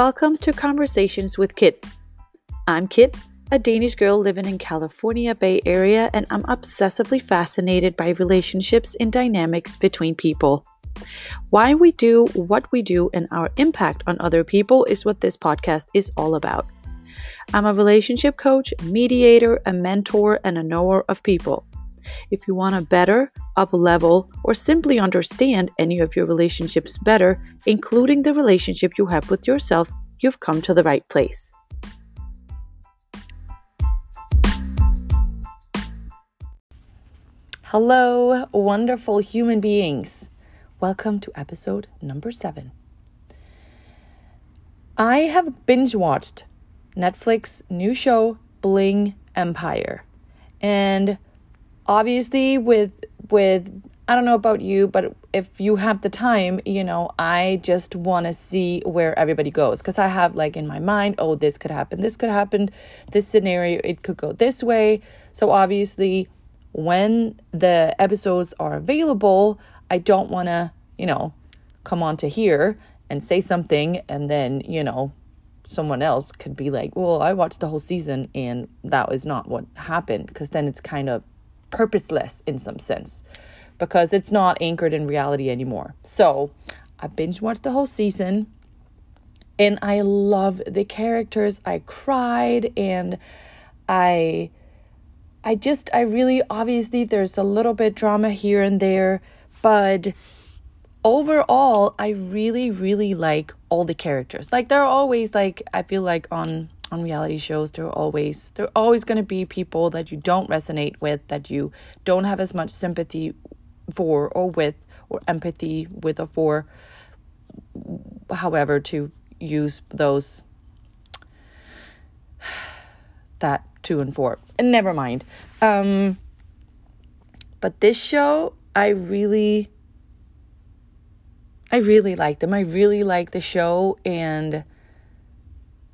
Welcome to Conversations with Kit. I'm Kit, a Danish girl living in California Bay Area, and I'm obsessively fascinated by relationships and dynamics between people. Why we do what we do and our impact on other people is what this podcast is all about. I'm a relationship coach, mediator, a mentor, and a knower of people. If you want to better, up level, or simply understand any of your relationships better, including the relationship you have with yourself, you've come to the right place. Hello, wonderful human beings. Welcome to episode number seven. I have binge watched Netflix new show Bling Empire. And obviously with with I don't know about you, but if you have the time, you know, I just want to see where everybody goes because I have like in my mind, oh, this could happen, this could happen, this scenario, it could go this way. So obviously, when the episodes are available, I don't want to, you know, come on to here and say something and then, you know, someone else could be like, well, I watched the whole season and that was not what happened because then it's kind of purposeless in some sense because it's not anchored in reality anymore. So I binge watched the whole season and I love the characters. I cried and I I just I really obviously there's a little bit drama here and there, but overall I really really like all the characters. Like there are always like I feel like on on reality shows there are always there are always going to be people that you don't resonate with that you don't have as much sympathy for or with or empathy with or for. However to use those that two and four and never mind. Um but this show i really i really like them. I really like the show and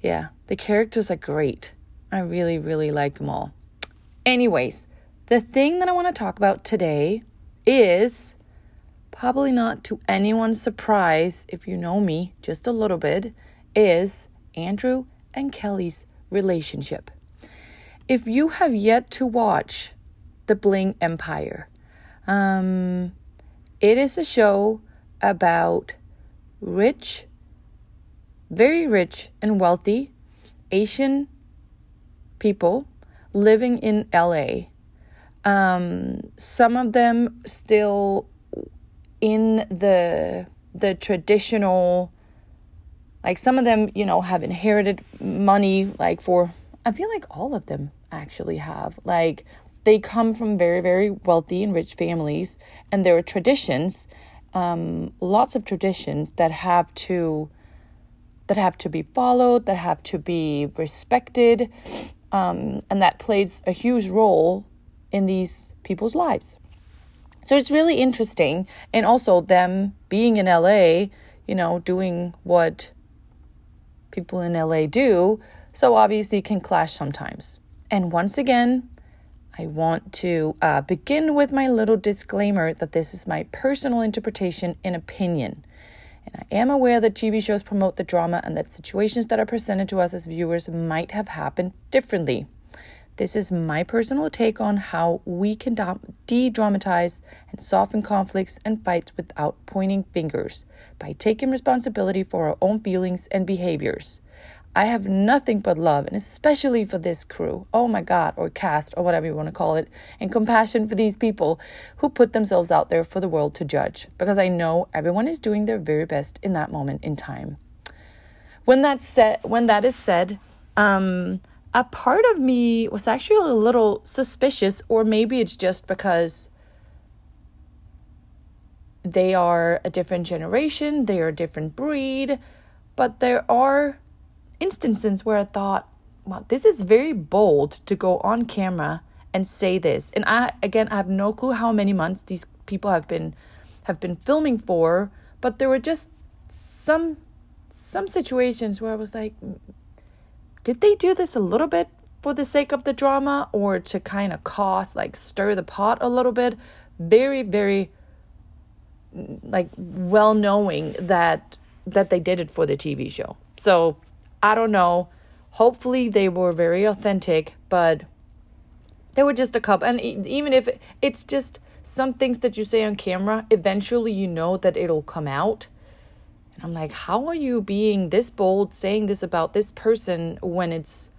yeah the characters are great. I really, really like them all. Anyways, the thing that I want to talk about today is probably not to anyone's surprise, if you know me just a little bit, is Andrew and Kelly's relationship. If you have yet to watch The Bling Empire, um, it is a show about rich, very rich and wealthy Asian people living in LA. Um, some of them still in the the traditional like some of them you know have inherited money like for i feel like all of them actually have like they come from very very wealthy and rich families and there are traditions um, lots of traditions that have to that have to be followed, that have to be respected, um, and that plays a huge role in these people's lives. So it's really interesting, and also them being in LA, you know, doing what people in LA do, so obviously can clash sometimes. And once again, I want to uh, begin with my little disclaimer that this is my personal interpretation and opinion. And I am aware that TV shows promote the drama and that situations that are presented to us as viewers might have happened differently. This is my personal take on how we can de dramatize and soften conflicts and fights without pointing fingers by taking responsibility for our own feelings and behaviors. I have nothing but love, and especially for this crew, oh my God, or cast, or whatever you want to call it, and compassion for these people who put themselves out there for the world to judge, because I know everyone is doing their very best in that moment in time. When that said, when that is said, um, a part of me was actually a little suspicious, or maybe it's just because they are a different generation, they are a different breed, but there are instances where I thought, wow, this is very bold to go on camera and say this. And I again I have no clue how many months these people have been have been filming for, but there were just some some situations where I was like mm, did they do this a little bit for the sake of the drama or to kind of cause like stir the pot a little bit? Very very mm, like well knowing that that they did it for the TV show. So I don't know. Hopefully they were very authentic, but they were just a couple. And even if it's just some things that you say on camera, eventually you know that it'll come out. And I'm like, how are you being this bold saying this about this person when it's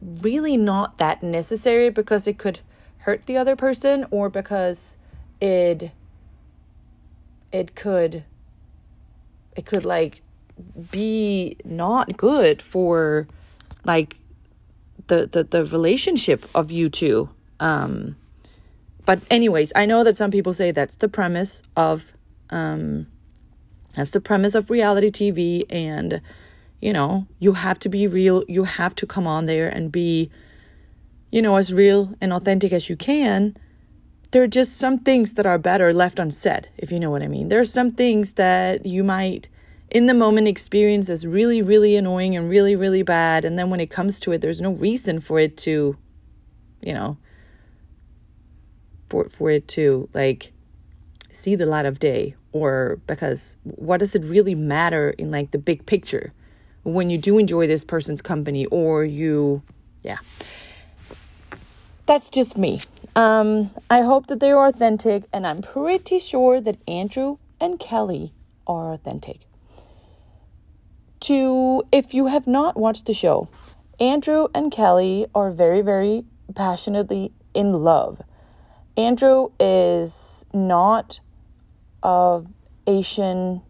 really not that necessary because it could hurt the other person or because it it could it could like be not good for like the the, the relationship of you two. Um but anyways i know that some people say that's the premise of um that's the premise of reality tv and you know you have to be real you have to come on there and be you know as real and authentic as you can. There are just some things that are better left unsaid if you know what i mean. There are some things that you might in the moment experience as really, really annoying and really, really bad. And then when it comes to it, there's no reason for it to, you know, for, for it to like see the light of day or because what does it really matter in like the big picture when you do enjoy this person's company or you, yeah. That's just me. Um, I hope that they're authentic, and I'm pretty sure that Andrew and Kelly are authentic to, if you have not watched the show, Andrew and Kelly are very, very passionately in love. Andrew is not of Asian.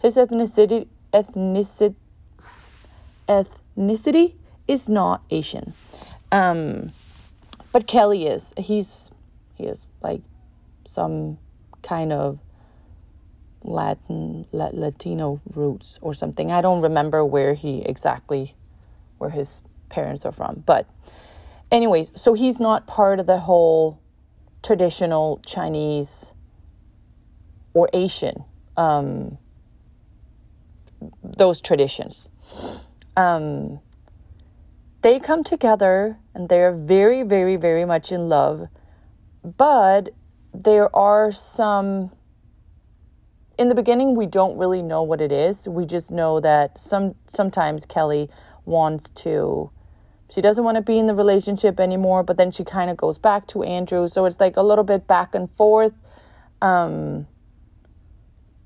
His ethnicity ethnicity ethnicity is not Asian. Um, but Kelly is. He's he is like some kind of Latin Latino roots or something. I don't remember where he exactly where his parents are from, but anyways, so he's not part of the whole traditional Chinese or Asian um, those traditions. Um, they come together and they're very, very, very much in love, but there are some in the beginning we don't really know what it is. We just know that some sometimes Kelly wants to she doesn't want to be in the relationship anymore, but then she kind of goes back to Andrew. So it's like a little bit back and forth. Um,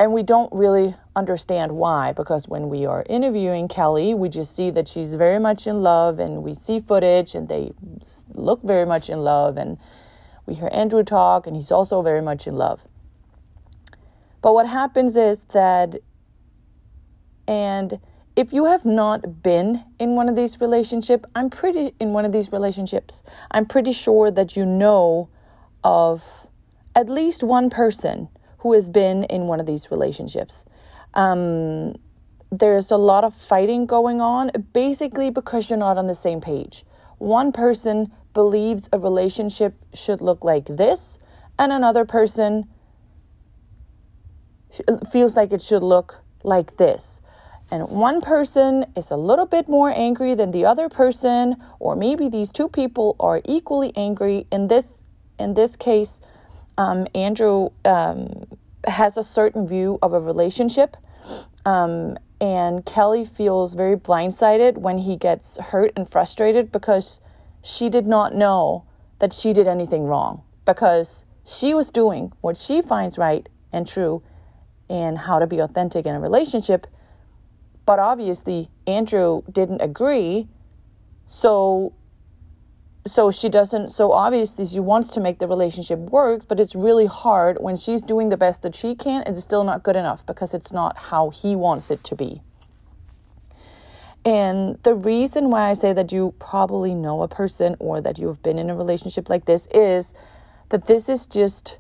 and we don't really understand why because when we are interviewing Kelly, we just see that she's very much in love and we see footage and they look very much in love and we hear Andrew talk and he's also very much in love. But what happens is that, and if you have not been in one of these relationships, I'm pretty in one of these relationships, I'm pretty sure that you know of at least one person who has been in one of these relationships. Um, there's a lot of fighting going on, basically because you're not on the same page. One person believes a relationship should look like this, and another person feels like it should look like this. And one person is a little bit more angry than the other person, or maybe these two people are equally angry. In this in this case, um, Andrew um, has a certain view of a relationship, um, and Kelly feels very blindsided when he gets hurt and frustrated because she did not know that she did anything wrong because she was doing what she finds right and true and how to be authentic in a relationship. But obviously, Andrew didn't agree. So so she doesn't so obviously she wants to make the relationship work but it's really hard when she's doing the best that she can it's still not good enough because it's not how he wants it to be and the reason why i say that you probably know a person or that you have been in a relationship like this is that this is just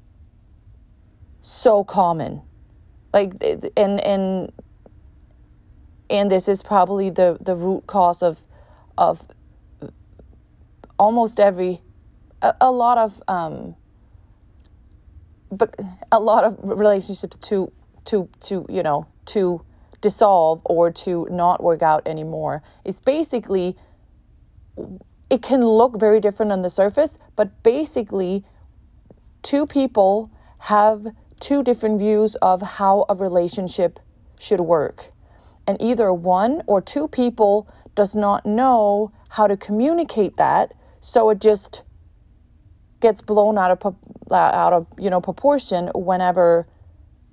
so common like and and and this is probably the the root cause of of almost every a, a lot of um but a lot of relationships to to to you know to dissolve or to not work out anymore. Is basically it can look very different on the surface but basically two people have two different views of how a relationship should work. And either one or two people does not know how to communicate that, so it just gets blown out of out of you know proportion whenever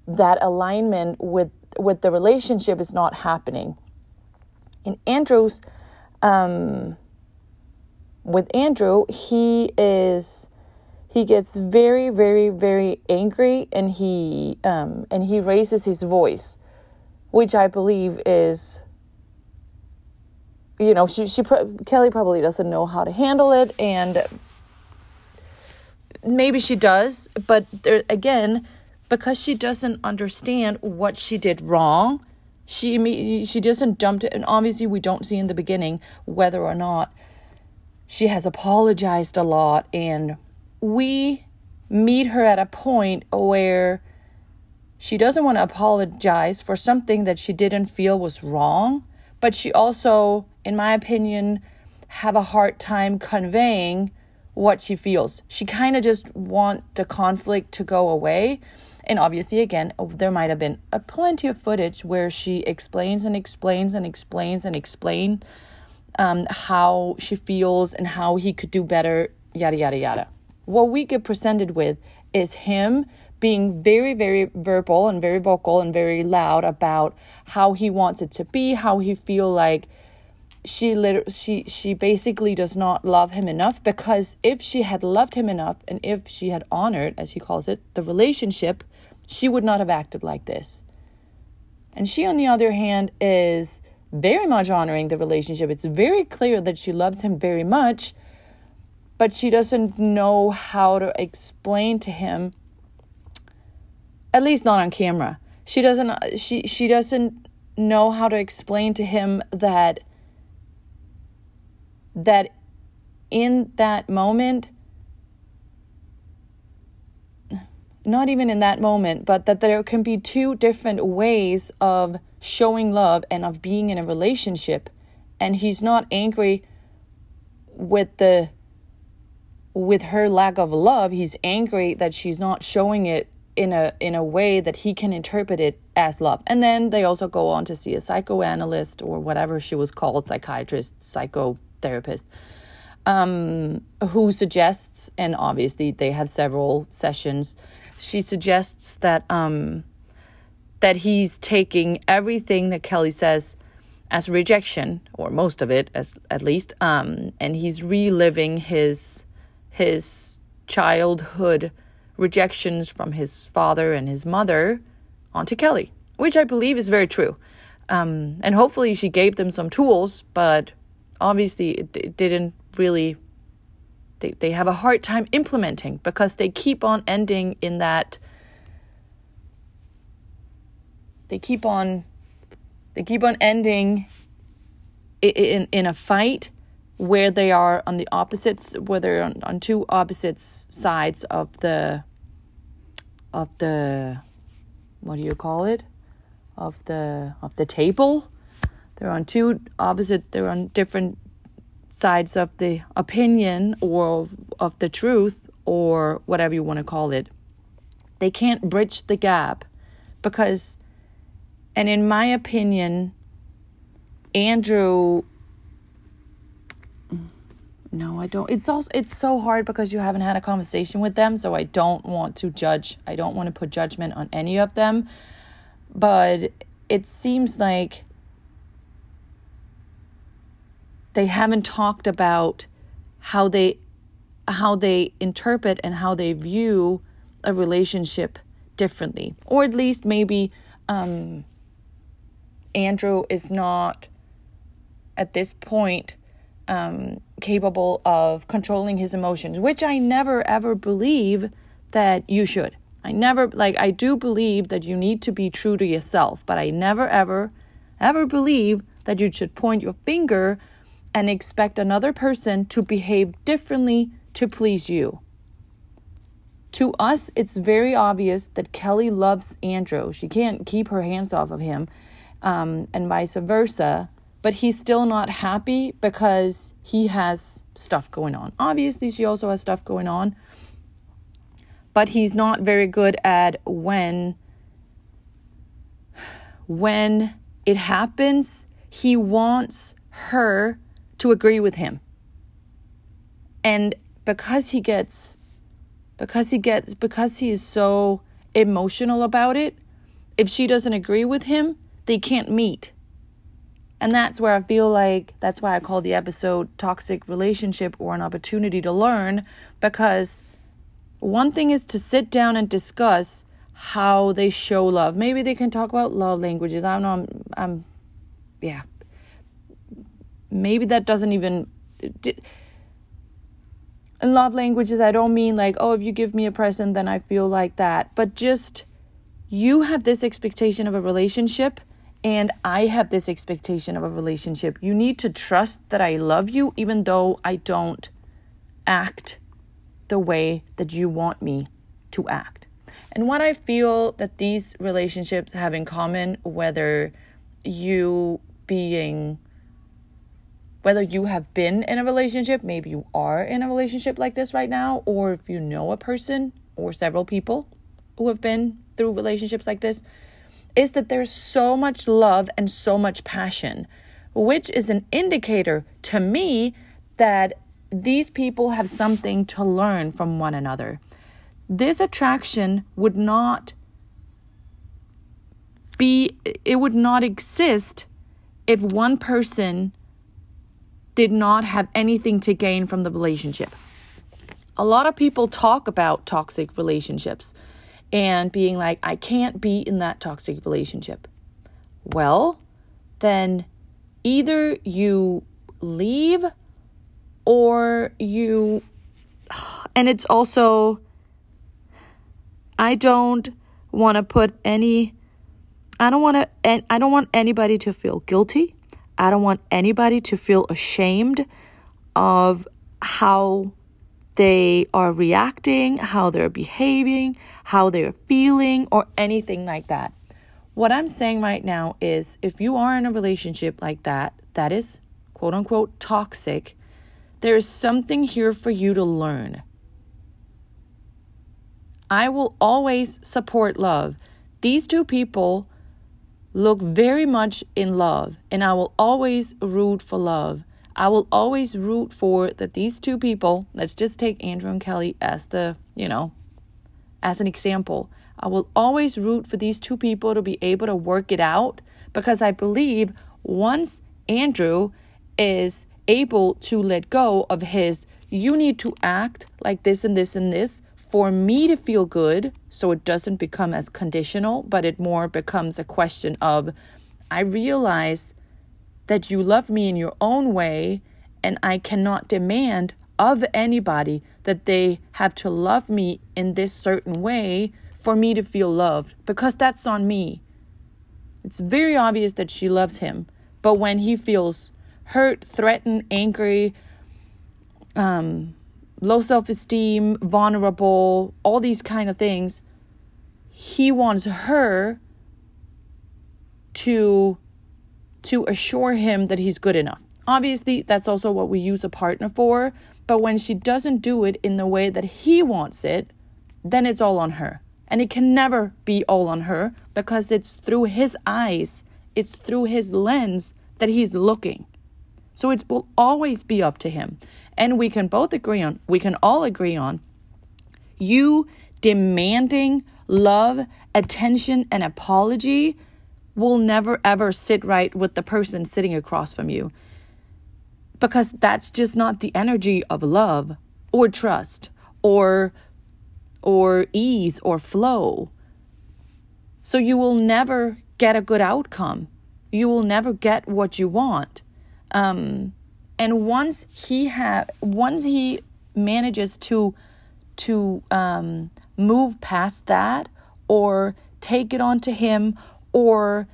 that alignment with with the relationship is not happening. In Andrew's um, with Andrew, he is he gets very very very angry and he um, and he raises his voice which i believe is you know she she kelly probably doesn't know how to handle it and maybe she does but there again because she doesn't understand what she did wrong she she doesn't dump it and obviously we don't see in the beginning whether or not she has apologized a lot and we meet her at a point where she doesn't want to apologize for something that she didn't feel was wrong, but she also, in my opinion, have a hard time conveying what she feels. She kind of just want the conflict to go away. And obviously, again, there might have been a plenty of footage where she explains and explains and explains and explains um, how she feels and how he could do better, yada, yada, yada what we get presented with is him being very very verbal and very vocal and very loud about how he wants it to be how he feel like she lit- she she basically does not love him enough because if she had loved him enough and if she had honored as she calls it the relationship she would not have acted like this. And she on the other hand is very much honoring the relationship. It's very clear that she loves him very much but she doesn't know how to explain to him at least not on camera. She doesn't she she doesn't know how to explain to him that that in that moment not even in that moment but that there can be two different ways of showing love and of being in a relationship and he's not angry with the with her lack of love, he's angry that she's not showing it in a in a way that he can interpret it as love. And then they also go on to see a psychoanalyst or whatever she was called, psychiatrist, psychotherapist, um, who suggests, and obviously they have several sessions. She suggests that um, that he's taking everything that Kelly says as rejection, or most of it, as at least, um, and he's reliving his his childhood rejections from his father and his mother onto Kelly, which I believe is very true. Um, and hopefully she gave them some tools, but obviously it, it didn't really. They, they have a hard time implementing because they keep on ending in that. They keep on. They keep on ending in, in, in a fight where they are on the opposites where they're on, two opposites sides of the of the what do you call it? Of the of the table. They're on two opposite they're on different sides of the opinion or of the truth or whatever you want to call it. They can't bridge the gap because and in my opinion andrew no, I don't. It's also it's so hard because you haven't had a conversation with them, so I don't want to judge. I don't want to put judgment on any of them. But it seems like they haven't talked about how they how they interpret and how they view a relationship differently. Or at least maybe um Andrew is not at this point um, capable of controlling his emotions, which I never ever believe that you should. I never, like, I do believe that you need to be true to yourself, but I never ever, ever believe that you should point your finger and expect another person to behave differently to please you. To us, it's very obvious that Kelly loves Andrew. She can't keep her hands off of him, um, and vice versa but he's still not happy because he has stuff going on. Obviously, she also has stuff going on, but he's not very good at when when it happens, he wants her to agree with him. And because he gets because he gets because he is so emotional about it, if she doesn't agree with him, they can't meet. And that's where I feel like that's why I call the episode Toxic Relationship or an Opportunity to Learn because one thing is to sit down and discuss how they show love. Maybe they can talk about love languages. I don't know. I'm, I'm yeah. Maybe that doesn't even. In love languages, I don't mean like, oh, if you give me a present, then I feel like that. But just you have this expectation of a relationship and I have this expectation of a relationship. You need to trust that I love you, even though I don't act the way that you want me to act. And what I feel that these relationships have in common, whether you being whether you have been in a relationship, maybe you are in a relationship like this right now, or if you know a person or several people who have been through relationships like this, is that there's so much love and so much passion, which is an indicator to me that these people have something to learn from one another. This attraction would not be, it would not exist if one person did not have anything to gain from the relationship. A lot of people talk about toxic relationships and being like, I can't be in that toxic relationship. Well, then either you leave or you. And it's also, I don't want to put any. I don't want to and I don't want anybody to feel guilty. I don't want anybody to feel ashamed of how they are reacting, how they're behaving, how they're feeling, or anything like that. What I'm saying right now is if you are in a relationship like that, that is quote unquote toxic, there is something here for you to learn. I will always support love. These two people look very much in love, and I will always root for love. I will always root for that these two people, let's just take Andrew and Kelly as the, you know, as an example. I will always root for these two people to be able to work it out because I believe once Andrew is able to let go of his, you need to act like this and this and this for me to feel good so it doesn't become as conditional, but it more becomes a question of, I realize that you love me in your own way, and I cannot demand of anybody that they have to love me in this certain way for me to feel loved because that's on me. It's very obvious that she loves him, but when he feels hurt, threatened, angry, um, low self esteem, vulnerable, all these kind of things, he wants her to to assure him that he's good enough. Obviously, that's also what we use a partner for, but when she doesn't do it in the way that he wants it, then it's all on her. And it can never be all on her because it's through his eyes, it's through his lens that he's looking. So it will always be up to him. And we can both agree on, we can all agree on, you demanding love, attention, and apology will never ever sit right with the person sitting across from you. Because that's just not the energy of love or trust or or ease or flow. So you will never get a good outcome. You will never get what you want. Um, and once he have once he manages to to um, move past that or take it onto him or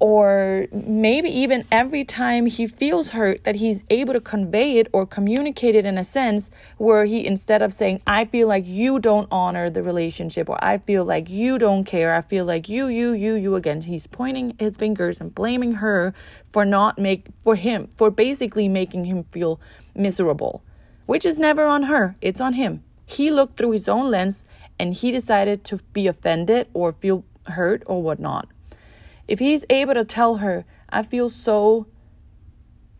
or maybe even every time he feels hurt that he's able to convey it or communicate it in a sense where he instead of saying i feel like you don't honor the relationship or i feel like you don't care. I feel like you you you you again he's pointing his fingers and blaming her for not make for him for basically making him feel miserable which is never on her. It's on him. He looked through his own lens and he decided to be offended or feel hurt or whatnot. If he's able to tell her, I feel so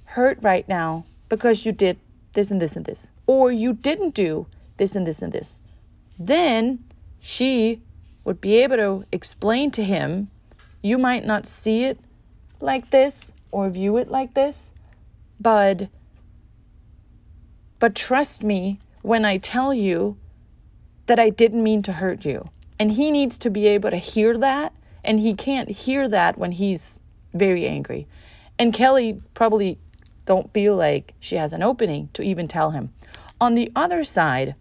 hurt right now because you did this and this and this, or you didn't do this and this and this, then she would be able to explain to him, you might not see it like this or view it like this, but but trust me when I tell you that I didn't mean to hurt you. And he needs to be able to hear that, and he can't hear that when he's very angry. And Kelly probably don't feel like she has an opening to even tell him. On the other side,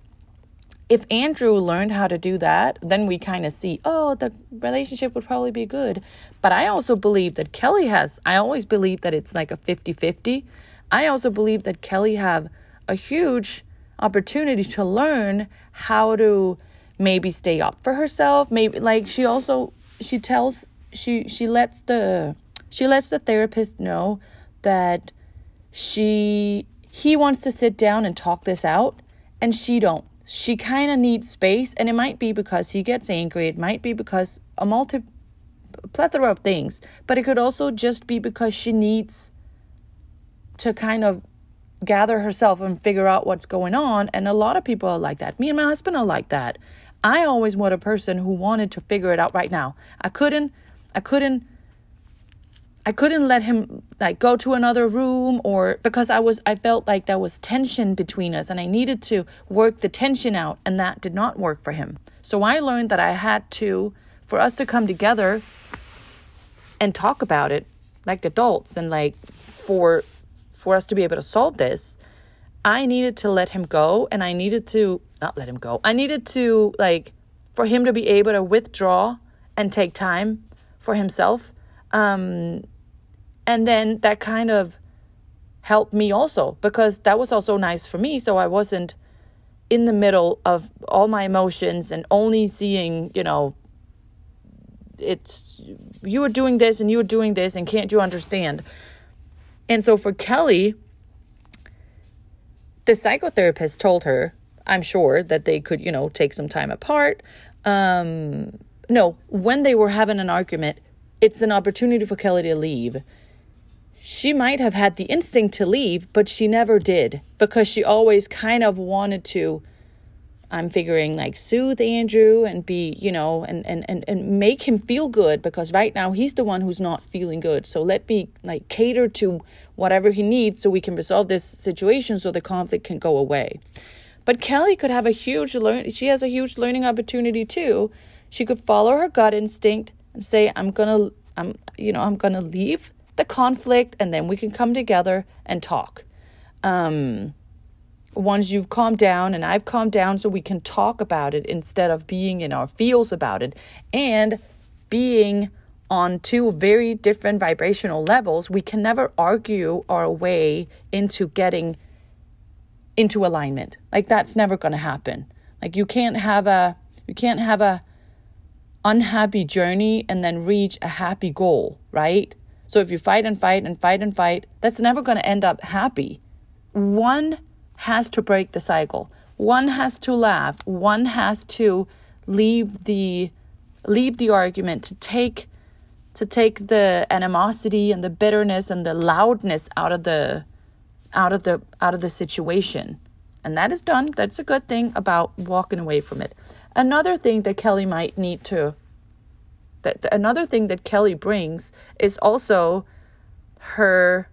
if Andrew learned how to do that, then we kind of see, oh, the relationship would probably be good. But I also believe that Kelly has, I always believe that it's like a 50 50. I also believe that Kelly have a huge opportunity to learn how to maybe stay up for herself. Maybe like she also she tells she she lets the she lets the therapist know that she he wants to sit down and talk this out and she don't. She kind of needs space and it might be because he gets angry. It might be because a multi plethora of things but it could also just be because she needs to kind of gather herself and figure out what's going on and a lot of people are like that. Me and my husband are like that i always was a person who wanted to figure it out right now i couldn't i couldn't I couldn't let him like go to another room or because I was I felt like there was tension between us and I needed to work the tension out and that did not work for him. So I learned that I had to for us to come together and talk about it like adults and like for for us to be able to solve this, I needed to let him go and I needed to not let him go. I needed to like for him to be able to withdraw and take time for himself. Um and then that kind of helped me also because that was also nice for me. So I wasn't in the middle of all my emotions and only seeing, you know, it's you were doing this and you were doing this and can't you understand? And so for Kelly, the psychotherapist told her, I'm sure, that they could, you know, take some time apart. Um, no, when they were having an argument, it's an opportunity for Kelly to leave she might have had the instinct to leave, but she never did because she always kind of wanted to. I'm figuring like soothe Andrew and be, you know, and, and, and, and make him feel good because right now he's the one who's not feeling good. So let me like cater to whatever he needs so we can resolve this situation so the conflict can go away. But Kelly could have a huge learn she has a huge learning opportunity too. She could follow her gut instinct and say, I'm gonna I'm you know, I'm gonna leave the conflict and then we can come together and talk. Um, once you've calmed down and I've calmed down, so we can talk about it instead of being in our feels about it and being on two very different vibrational levels, we can never argue our way into getting into alignment. Like that's never going to happen. Like you can't have a you can't have a unhappy journey and then reach a happy goal, right? So if you fight and fight and fight and fight, that's never going to end up happy. One has to break the cycle. One has to laugh. One has to leave the leave the argument to take to take the animosity and the bitterness and the loudness out of the out of the out of the situation. And that is done. That's a good thing about walking away from it. Another thing that Kelly might need to that another thing that Kelly brings is also her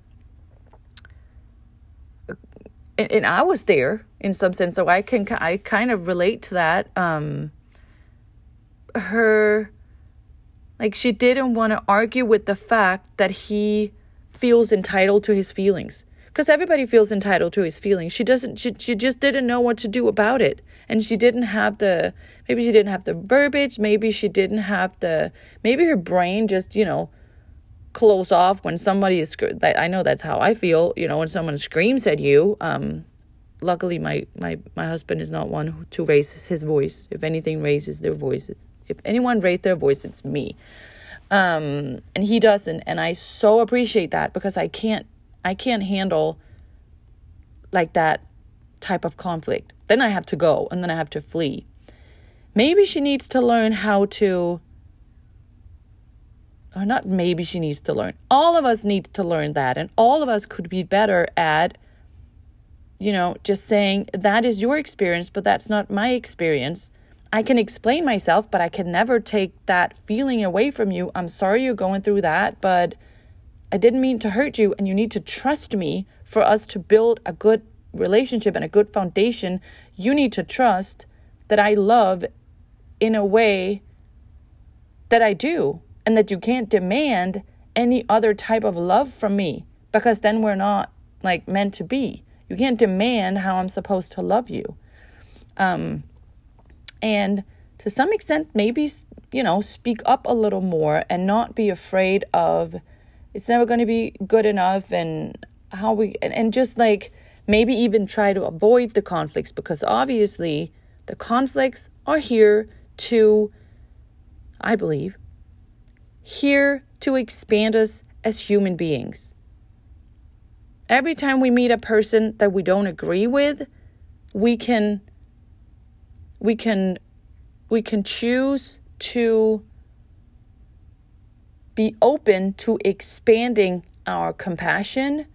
and, I was there in some sense so I can I kind of relate to that um her like she didn't want to argue with the fact that he feels entitled to his feelings because everybody feels entitled to his feelings. She doesn't she, she just didn't know what to do about it. And she didn't have the maybe she didn't have the verbiage maybe she didn't have the maybe her brain just you know close off when somebody is i know that's how i feel you know when someone screams at you um luckily my my my husband is not one to raise his voice. If anything raises their voices if anyone raised their voice it's me. Um and he doesn't. And i so appreciate that because i can't i can't handle like that type of conflict then I have to go and then I have to flee. Maybe she needs to learn how to or not maybe she needs to learn. All of us need to learn that and all of us could be better at you know, just saying that is your experience, but that's not my experience. I can explain myself, but I can never take that feeling away from you. I'm sorry you're going through that, but I didn't mean to hurt you, and you need to trust me for us to build a good relationship and a good foundation. You need to trust that I love in a way that I do, and that you can't demand any other type of love from me because then we're not like meant to be. You can't demand how I'm supposed to love you. Um, and to some extent, maybe, you know, speak up a little more and not be afraid of it's never going to be good enough and how we, and, and just like maybe even try to avoid the conflicts because obviously the conflicts are here to, I believe, here to expand us as human beings. Every time we meet a person that we don't agree with, we can we can we can choose to be open to expanding our compassion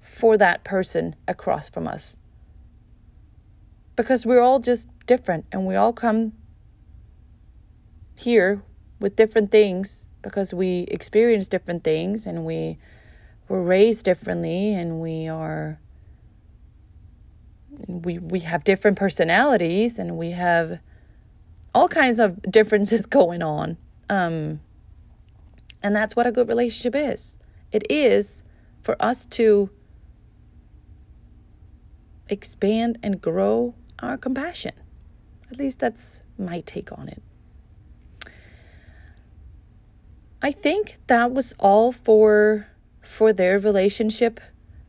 for that person across from us. Because we're all just different and we all come here with different things because we experience different things and we were raised differently and we are we we have different personalities and we have all kinds of differences going on. Um, and that's what a good relationship is. It is for us to expand and grow our compassion. At least that's my take on it. I think that was all for for their relationship.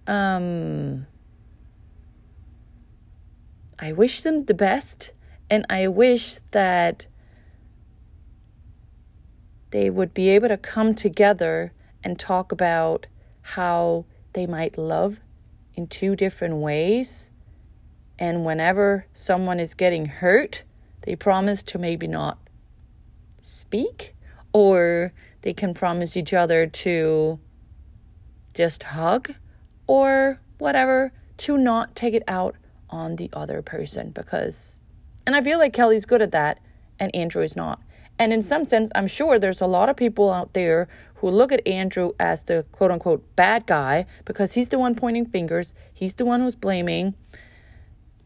Um, I wish them the best, and I wish that they would be able to come together and talk about how they might love in two different ways. And whenever someone is getting hurt, they promise to maybe not speak, or they can promise each other to just hug or whatever to not take it out on the other person because and I feel like Kelly's good at that and Andrew is not. And in some sense, I'm sure there's a lot of people out there who look at Andrew as the quote unquote bad guy because he's the one pointing fingers, he's the one who's blaming.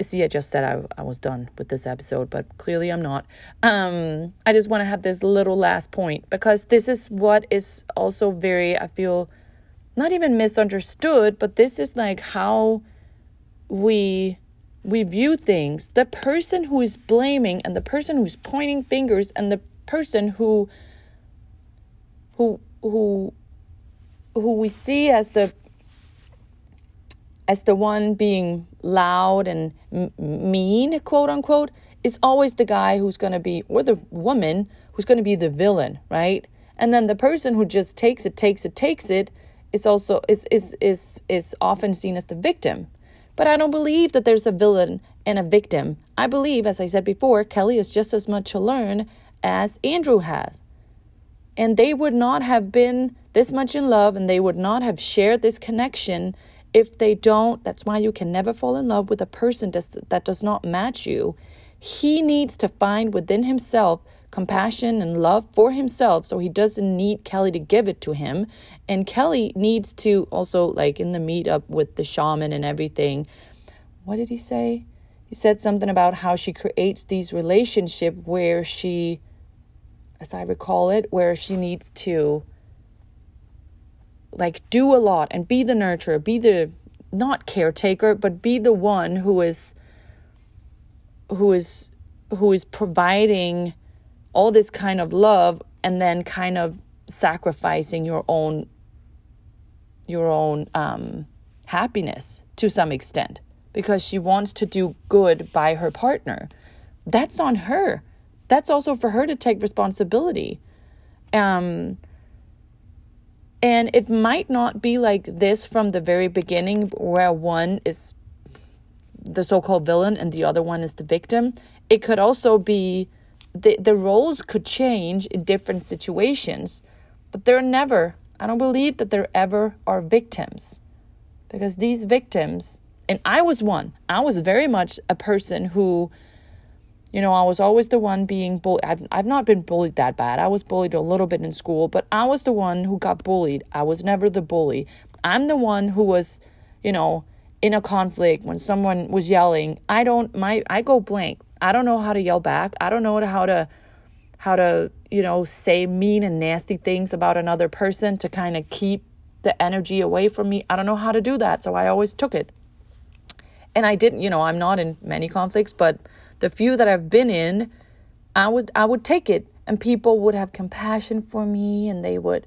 See, I just said I, I was done with this episode, but clearly I'm not. Um, I just want to have this little last point because this is what is also very, I feel, not even misunderstood, but this is like how we we view things, the person who is blaming and the person who's pointing fingers and the person who who who who we see as the as the one being loud and m- mean, quote unquote, is always the guy who's going to be, or the woman who's going to be the villain, right? And then the person who just takes it, takes it, takes it, is also is is is is often seen as the victim. But I don't believe that there's a villain and a victim. I believe, as I said before, Kelly is just as much to learn as Andrew has. And they would not have been this much in love and they would not have shared this connection if they don't. That's why you can never fall in love with a person that does not match you. He needs to find within himself compassion and love for himself so he doesn't need Kelly to give it to him. And Kelly needs to also, like in the meetup with the shaman and everything, what did he say? He said something about how she creates these relationships where she, as I recall it, where she needs to like do a lot and be the nurturer, be the not caretaker, but be the one who is who is who is providing all this kind of love and then kind of sacrificing your own your own um, happiness to some extent because she wants to do good by her partner. That's on her. That's also for her to take responsibility. Um, and it might not be like this from the very beginning, where one is the so-called villain and the other one is the victim. It could also be the the roles could change in different situations, but they're never. I don't believe that there ever are victims, because these victims, and I was one. I was very much a person who you know, I was always the one being bullied. I've, I've not been bullied that bad. I was bullied a little bit in school, but I was the one who got bullied. I was never the bully. I'm the one who was, you know, in a conflict when someone was yelling. I don't, my, I go blank. I don't know how to yell back. I don't know how to, how to, you know, say mean and nasty things about another person to kind of keep the energy away from me. I don't know how to do that. So I always took it. And I didn't, you know, I'm not in many conflicts, but the few that I've been in, I would I would take it and people would have compassion for me and they would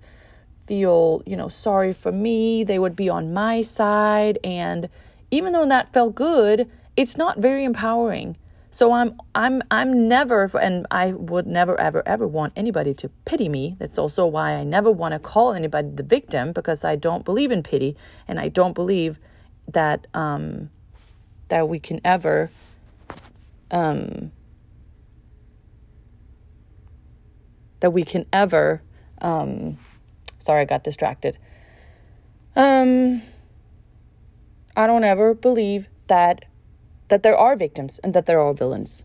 feel, you know, sorry for me. They would be on my side and even though that felt good, it's not very empowering. So I'm I'm I'm never and I would never ever ever want anybody to pity me. That's also why I never want to call anybody the victim because I don't believe in pity and I don't believe that um that we can ever um, that we can ever. Um, sorry, I got distracted. Um, I don't ever believe that that there are victims and that there are villains.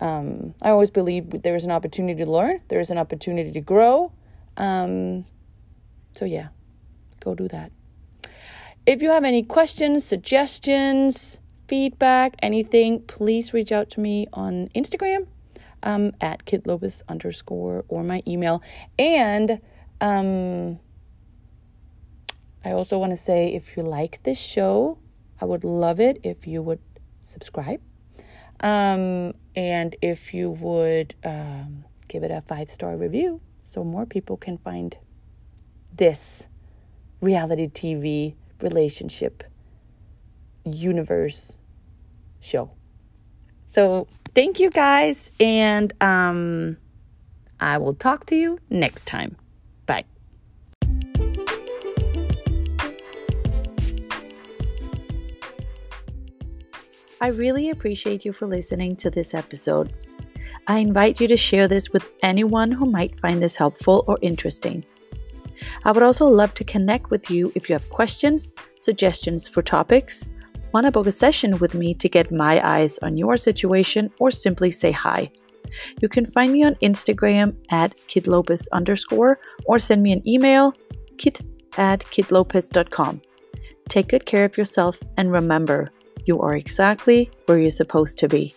Um, I always believe there is an opportunity to learn. There is an opportunity to grow. Um, so yeah, go do that. If you have any questions, suggestions, feedback, anything, please reach out to me on Instagram um, at Kit Lopez underscore or my email. And um, I also want to say if you like this show, I would love it if you would subscribe. Um, and if you would um, give it a five star review so more people can find this reality TV relationship universe show. So, thank you guys, and um, I will talk to you next time. Bye. I really appreciate you for listening to this episode. I invite you to share this with anyone who might find this helpful or interesting. I would also love to connect with you if you have questions, suggestions for topics, want to book a session with me to get my eyes on your situation, or simply say hi. You can find me on Instagram at kitlopez underscore or send me an email, kit at kitlopez.com. Take good care of yourself and remember, you are exactly where you're supposed to be.